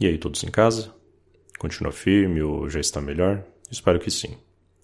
E aí, todos em casa? Continua firme ou já está melhor? Espero que sim.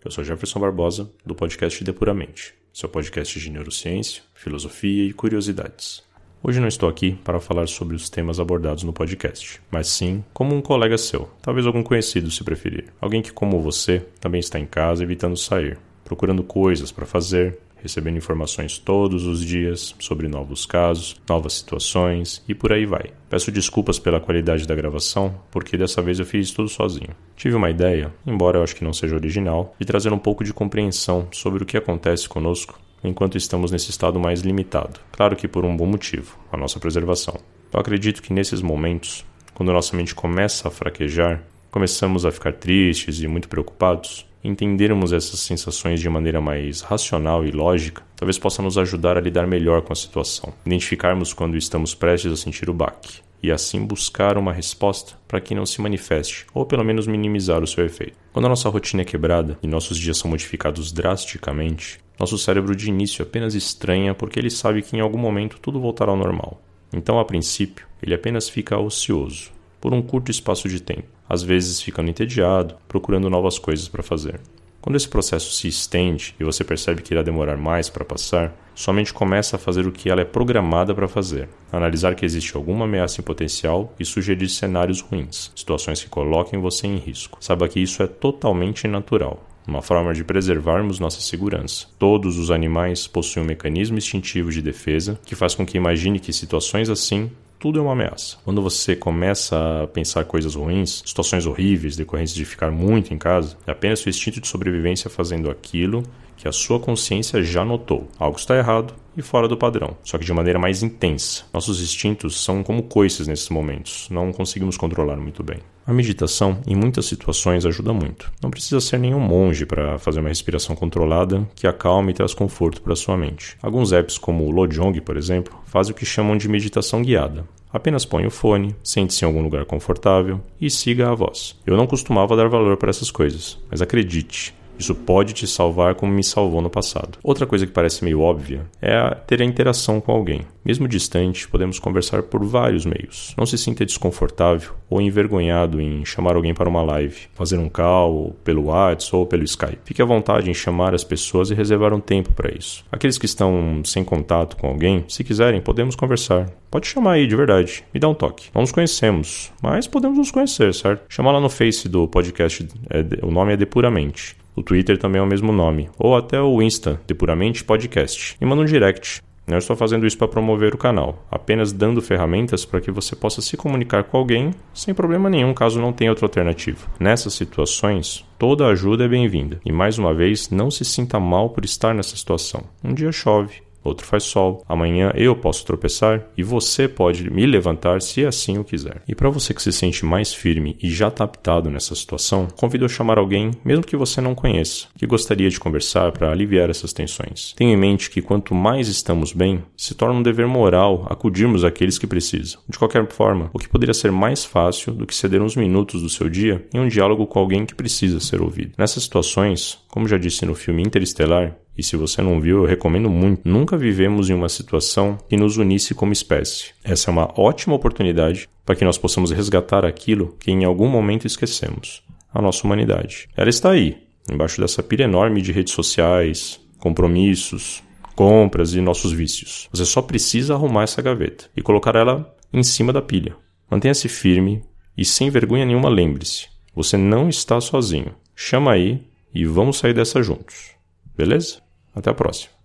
Eu sou Jefferson Barbosa, do podcast Depuramente, seu podcast de neurociência, filosofia e curiosidades. Hoje não estou aqui para falar sobre os temas abordados no podcast, mas sim como um colega seu, talvez algum conhecido se preferir. Alguém que, como você, também está em casa evitando sair, procurando coisas para fazer, recebendo informações todos os dias sobre novos casos, novas situações e por aí vai. Peço desculpas pela qualidade da gravação, porque dessa vez eu fiz tudo sozinho. Tive uma ideia, embora eu acho que não seja original, de trazer um pouco de compreensão sobre o que acontece conosco enquanto estamos nesse estado mais limitado. Claro que por um bom motivo, a nossa preservação. Eu acredito que nesses momentos, quando nossa mente começa a fraquejar, começamos a ficar tristes e muito preocupados, entendermos essas sensações de maneira mais racional e lógica, talvez possa nos ajudar a lidar melhor com a situação, identificarmos quando estamos prestes a sentir o baque e assim buscar uma resposta para que não se manifeste, ou pelo menos minimizar o seu efeito. Quando a nossa rotina é quebrada e nossos dias são modificados drasticamente, nosso cérebro de início apenas estranha porque ele sabe que em algum momento tudo voltará ao normal. Então, a princípio, ele apenas fica ocioso, por um curto espaço de tempo, às vezes ficando entediado, procurando novas coisas para fazer. Quando esse processo se estende e você percebe que irá demorar mais para passar, sua mente começa a fazer o que ela é programada para fazer, analisar que existe alguma ameaça em potencial e sugerir cenários ruins, situações que coloquem você em risco. Saiba que isso é totalmente natural, uma forma de preservarmos nossa segurança. Todos os animais possuem um mecanismo instintivo de defesa que faz com que imagine que situações assim tudo é uma ameaça. Quando você começa a pensar coisas ruins, situações horríveis decorrentes de ficar muito em casa, é apenas o instinto de sobrevivência fazendo aquilo que a sua consciência já notou. Algo está errado e fora do padrão, só que de maneira mais intensa. Nossos instintos são como coices nesses momentos, não conseguimos controlar muito bem. A meditação, em muitas situações, ajuda muito. Não precisa ser nenhum monge para fazer uma respiração controlada que acalme e traz conforto para sua mente. Alguns apps, como o Lojong, por exemplo, fazem o que chamam de meditação guiada. Apenas põe o fone, sente-se em algum lugar confortável e siga a voz. Eu não costumava dar valor para essas coisas, mas acredite, isso pode te salvar como me salvou no passado. Outra coisa que parece meio óbvia é ter a interação com alguém. Mesmo distante, podemos conversar por vários meios. Não se sinta desconfortável ou envergonhado em chamar alguém para uma live, fazer um call pelo WhatsApp ou pelo Skype. Fique à vontade em chamar as pessoas e reservar um tempo para isso. Aqueles que estão sem contato com alguém, se quiserem, podemos conversar. Pode chamar aí, de verdade. Me dá um toque. Não nos conhecemos, mas podemos nos conhecer, certo? Chamar lá no Face do podcast, é, o nome é Depuramente. O Twitter também é o mesmo nome. Ou até o Insta, Depuramente Podcast. E manda um direct. Não estou fazendo isso para promover o canal, apenas dando ferramentas para que você possa se comunicar com alguém sem problema nenhum, caso não tenha outra alternativa. Nessas situações, toda ajuda é bem-vinda. E mais uma vez, não se sinta mal por estar nessa situação. Um dia chove, outro faz sol. Amanhã eu posso tropeçar e você pode me levantar se assim o quiser. E para você que se sente mais firme e já está aptado nessa situação, convido a chamar alguém, mesmo que você não conheça, que gostaria de conversar para aliviar essas tensões. Tenha em mente que quanto mais estamos bem, se torna um dever moral acudirmos àqueles que precisam. De qualquer forma, o que poderia ser mais fácil do que ceder uns minutos do seu dia em um diálogo com alguém que precisa ser ouvido. Nessas situações, como já disse no filme Interestelar, e se você não viu, eu recomendo muito. Nunca vivemos em uma situação que nos unisse como espécie. Essa é uma ótima oportunidade para que nós possamos resgatar aquilo que em algum momento esquecemos a nossa humanidade. Ela está aí, embaixo dessa pilha enorme de redes sociais, compromissos, compras e nossos vícios. Você só precisa arrumar essa gaveta e colocar ela em cima da pilha. Mantenha-se firme e sem vergonha nenhuma lembre-se: você não está sozinho. Chama aí e vamos sair dessa juntos. Beleza? Até a próxima.